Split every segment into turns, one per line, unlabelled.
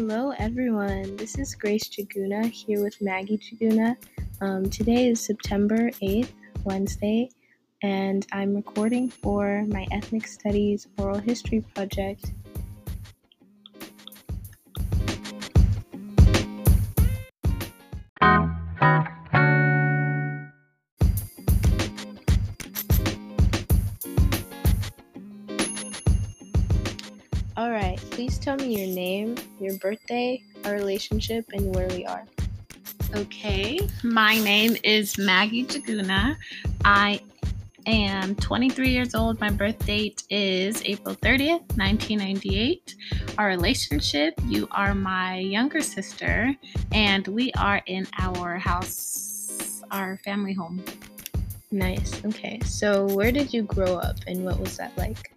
Hello, everyone. This is Grace Njuguna here with Maggie Njuguna. Um, today is September 8th, Wednesday, and I'm recording for my Ethnic Studies Oral History project. Please tell me your name, your birthday, our relationship, and where we are.
Okay, my name is Maggie Njuguna. I am 23 years old. My birth date is April 30th, 1998. Our relationship, you are my younger sister, and we are in our house, our family home.
Nice. Okay, so where did you grow up and what was that like?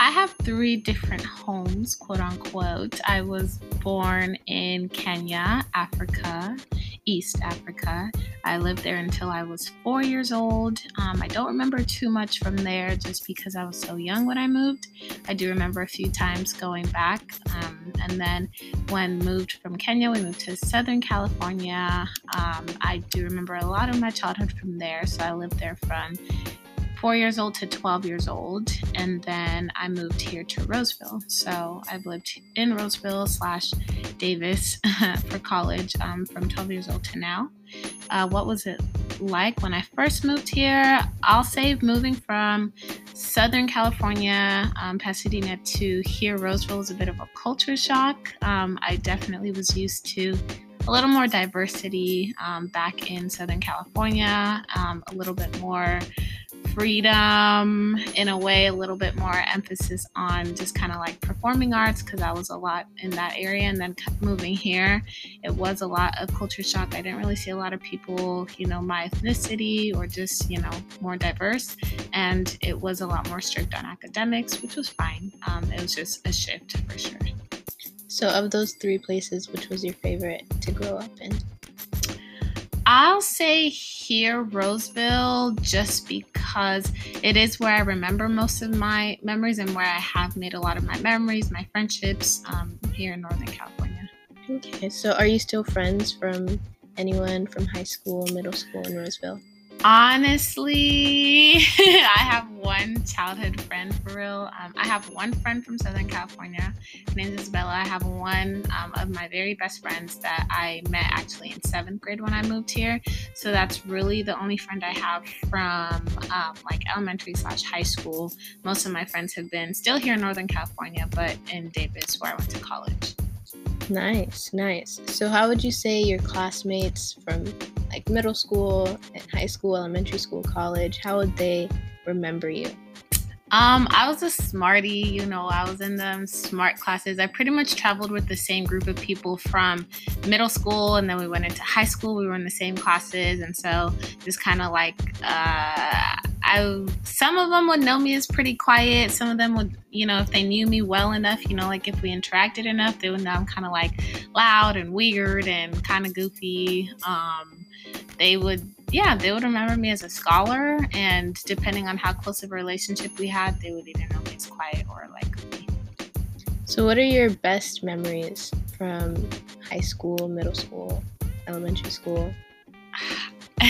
I have three different homes, quote unquote. I was born in Kenya, Africa, East Africa. I lived there until I was four years old. Um, I don't remember too much from there just because I was so young when I moved. I do remember a few times going back. Um, and then when moved from Kenya, we moved to Southern California. Um, I do remember a lot of my childhood from there. So I lived there from four years old to 12 years old. And then I moved here to Roseville. So I've lived in Roseville slash Davis for college um, from 12 years old to now. Uh, what was it like when I first moved here? I'll say moving from Southern California, um, Pasadena to here, Roseville was a bit of a culture shock. Um, I definitely was used to a little more diversity um, back in Southern California, um, a little bit more freedom in a way, a little bit more emphasis on just kind of like performing arts because I was a lot in that area. And then moving here, it was a lot of culture shock. I didn't really see a lot of people, you know, my ethnicity or just, you know, more diverse. And it was a lot more strict on academics, which was fine. Um, it was just a shift for sure.
So, of those three places, which was your favorite to grow up in?
I'll say here, Roseville, just because it is where I remember most of my memories and where I have made a lot of my memories, my friendships um, here in Northern California.
Okay, so are you still friends from anyone from high school, middle school in Roseville?
Honestly, I have one childhood friend for real. Um, I have one friend from Southern California. Her name is Isabella. I have one um, of my very best friends that I met actually in seventh grade when I moved here. So that's really the only friend I have from um, like elementary slash high school. Most of my friends have been still here in Northern California, but in Davis where I went to college.
Nice, nice. So, how would you say your classmates from like middle school and high school, elementary school, college, how would they remember you?
Um, I was a smarty, you know, I was in the smart classes. I pretty much traveled with the same group of people from middle school and then we went into high school. We were in the same classes and so just kind of like uh I some of them would know me as pretty quiet. Some of them would, you know, if they knew me well enough, you know, like if we interacted enough, they would know I'm kind of like loud and weird and kind of goofy. Um, they would, yeah, they would remember me as a scholar, and depending on how close of a relationship we had, they would either know me as quiet or like goofy.
So, what are your best memories from high school, middle school, elementary school?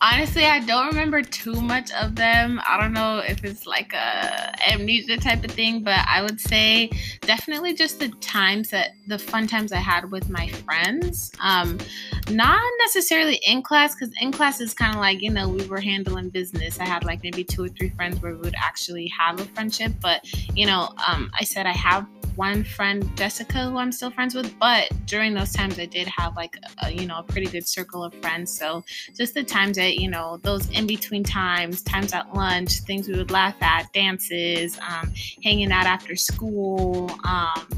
Honestly, I don't remember too much of them. I don't know if it's like a amnesia type of thing, but I would say definitely just the times that the fun times I had with my friends. Um, not necessarily in class, because in class is kind of like you know we were handling business. I had like maybe two or three friends where we would actually have a friendship, but you know, um, I said I have one friend, Jessica, who I'm still friends with. But during those times, I did have like a, you know a pretty good circle of friends. So just the times that you know those in between times, times at lunch, things we would laugh at, dances, um, hanging out after school, um,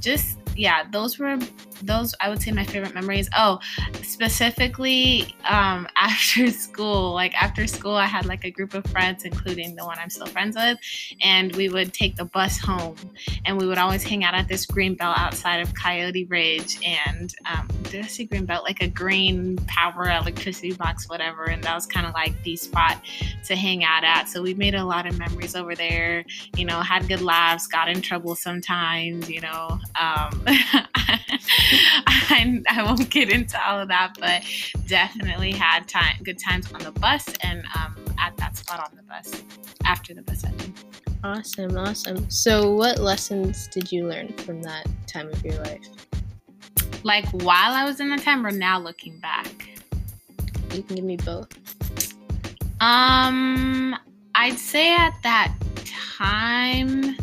just yeah, those were those I would say my favorite memories. Oh, specifically um, after school. Like after school, I had like a group of friends, including the one I'm still friends with, and we would take the bus home, and we would always hang out at this green belt outside of Coyote Ridge. And um, did I green belt? Like a green power electricity box, whatever. And that was kind of like the spot to hang out at. So we made a lot of memories over there. You know, had good laughs, got in trouble sometimes. You know. Um, I, I, won't get into all of that, but definitely had time, good times on the bus and um, at that spot on the bus after the bus ended.
Awesome, awesome. So, what lessons did you learn from that time of your life?
Like while I was in the time, or now looking back?
You can give me both.
Um, I'd say at that time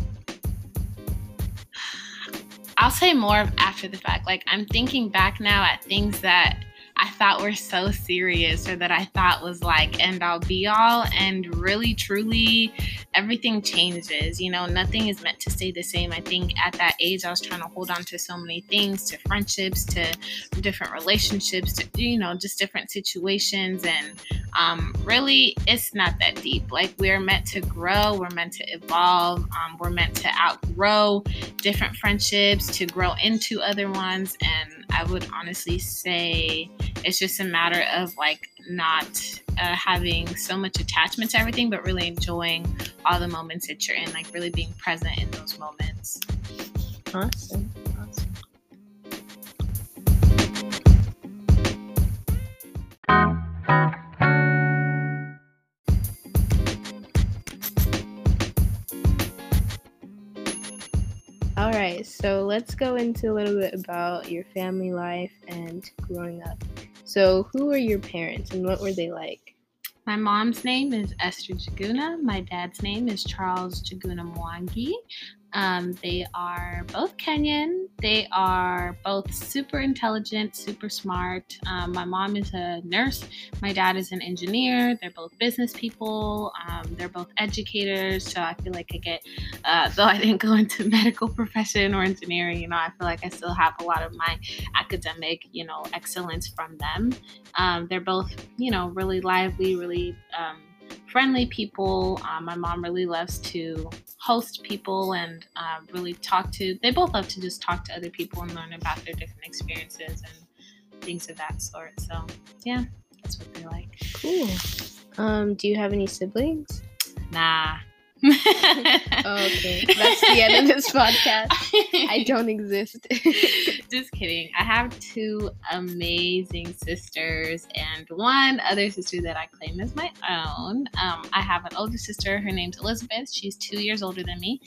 I'll say more after the fact. Like I'm thinking back now at things that I thought we were so serious or that I thought was like end all be all. And really, truly, everything changes. You know, nothing is meant to stay the same. I think at that age, I was trying to hold on to so many things to friendships, to different relationships, to, you know, just different situations. And um, really, it's not that deep. Like, we're meant to grow, we're meant to evolve, um, we're meant to outgrow different friendships, to grow into other ones. And I would honestly say it's just a matter of like not uh, having so much attachment to everything, but really enjoying all the moments that you're in, like really being present in those moments.
Awesome. So let's go into a little bit about your family life and growing up. So, who were your parents and what were they like?
My mom's name is Esther Njuguna. My dad's name is Charles Njuguna Mwangi. Um, they are both Kenyan. They are both super intelligent, super smart. Um, my mom is a nurse. My dad is an engineer. They're both business people. Um, they're both educators. So I feel like I get, uh, though I didn't go into medical profession or engineering, you know, I feel like I still have a lot of my academic, you know, excellence from them. Um, they're both, you know, really lively, really um, friendly people. Um, my mom really loves to host people and uh, really talk to, they both love to just talk to other people and learn about their different experiences and things of that sort. So, yeah, that's what they like.
Cool. Um, do you have any siblings?
Nah.
okay, that's the end of this podcast. I don't exist.
Just kidding. I have two amazing sisters and one other sister that I claim as my own. Um, I have an older sister. Her name's Elizabeth. She's two years older than me.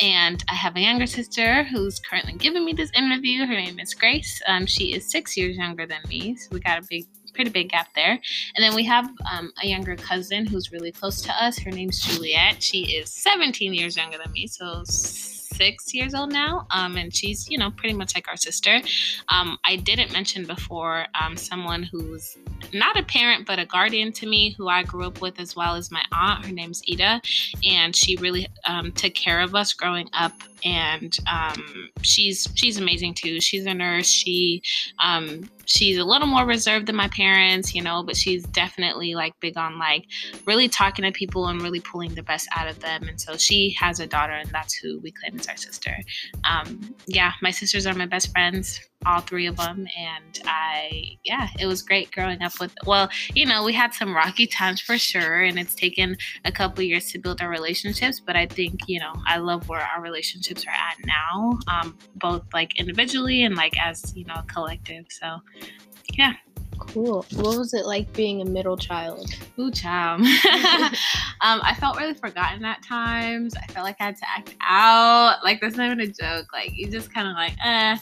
And I have a younger sister who's currently giving me this interview. Her name is Grace. Um, she is six years younger than me. So we got a big pretty big gap there. And then we have um, a younger cousin who's really close to us. Her name's Juliet. She is 17 years younger than me, so six years old now, um, and she's you know pretty much like our sister. Um, I didn't mention before um, someone who's not a parent but a guardian to me, who I grew up with as well as my aunt. Her name's Ida, and she really um, took care of us growing up. And um, she's she's amazing too. She's a nurse. She um, she's a little more reserved than my parents, you know, but she's definitely like big on like really talking to people and really pulling the best out of them. And so she has a daughter, and that's who we claim as our sister. Um, yeah, my sisters are my best friends, all three of them, and I, yeah, it was great growing up with. Well, you know, we had some rocky times for sure, and it's taken a couple years to build our relationships. But I think, you know, I love where our relationships are at now, um, both like individually and like as you know, a collective. So, yeah.
Cool. What was it like being a middle child?
Ooh, child. um, I felt really forgotten at times. I felt like I had to act out. Like, that's not even a joke. Like, you just kind of like, eh,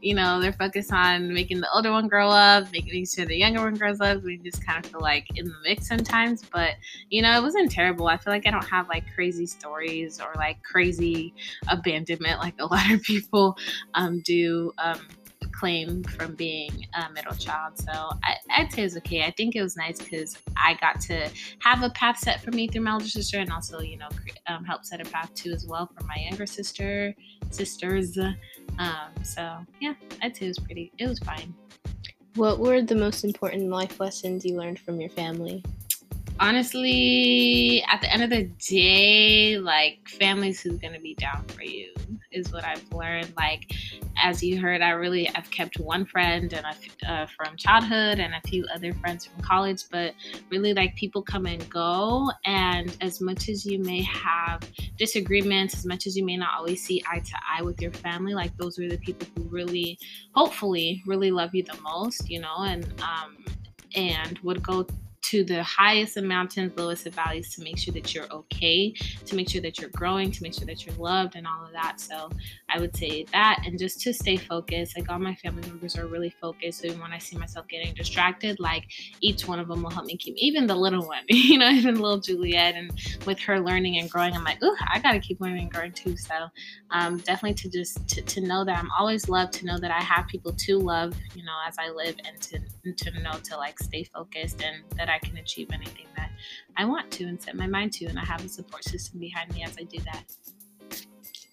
you know, they're focused on making the older one grow up, making sure the younger one grows up. We just kind of feel like in the mix sometimes. But, you know, it wasn't terrible. I feel like I don't have like crazy stories or like crazy abandonment like a lot of people um, do. Um, claim from being a middle child. So I, would say it was okay. I think it was nice because I got to have a path set for me through my older sister and also, you know, um, help set a path too as well for my younger sister, sisters. Um, so yeah, I'd say it was pretty, it was fine.
What were the most important life lessons you learned from your family?
Honestly, at the end of the day, like family's who's gonna be down for you is what I've learned. Like, as you heard, I really I've kept one friend and uh, from childhood and a few other friends from college, but really like people come and go. And as much as you may have disagreements, as much as you may not always see eye to eye with your family, like those are the people who really, hopefully, really love you the most, you know, and um, and would go to the highest of mountains, lowest of valleys to make sure that you're okay, to make sure that you're growing, to make sure that you're loved, and all of that. So I would say that, and just to stay focused. Like all my family members are really focused. And when I see myself getting distracted, like each one of them will help me keep, even the little one, you know, even little Juliet, and with her learning and growing, I'm like, oh, I got to keep learning and growing too. So um, definitely to just to, to know that I'm always loved, to know that I have people to love, you know, as I live, and to to know to like stay focused and that I can achieve anything that I want to and set my mind to. And I have a support system behind me as I do that.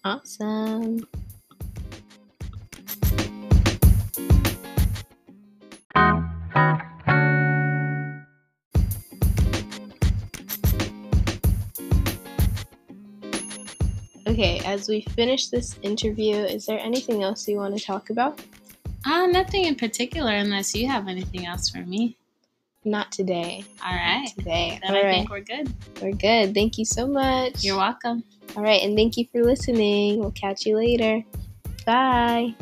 Awesome. Okay, as we finish this interview, is there anything else you want to talk about?
Uh, nothing in particular, unless you have anything else for me.
Not today.
All right.
Not today.
Then All I right. think we're good.
We're good. Thank you so much.
You're welcome.
All right. And thank you for listening. We'll catch you later. Bye.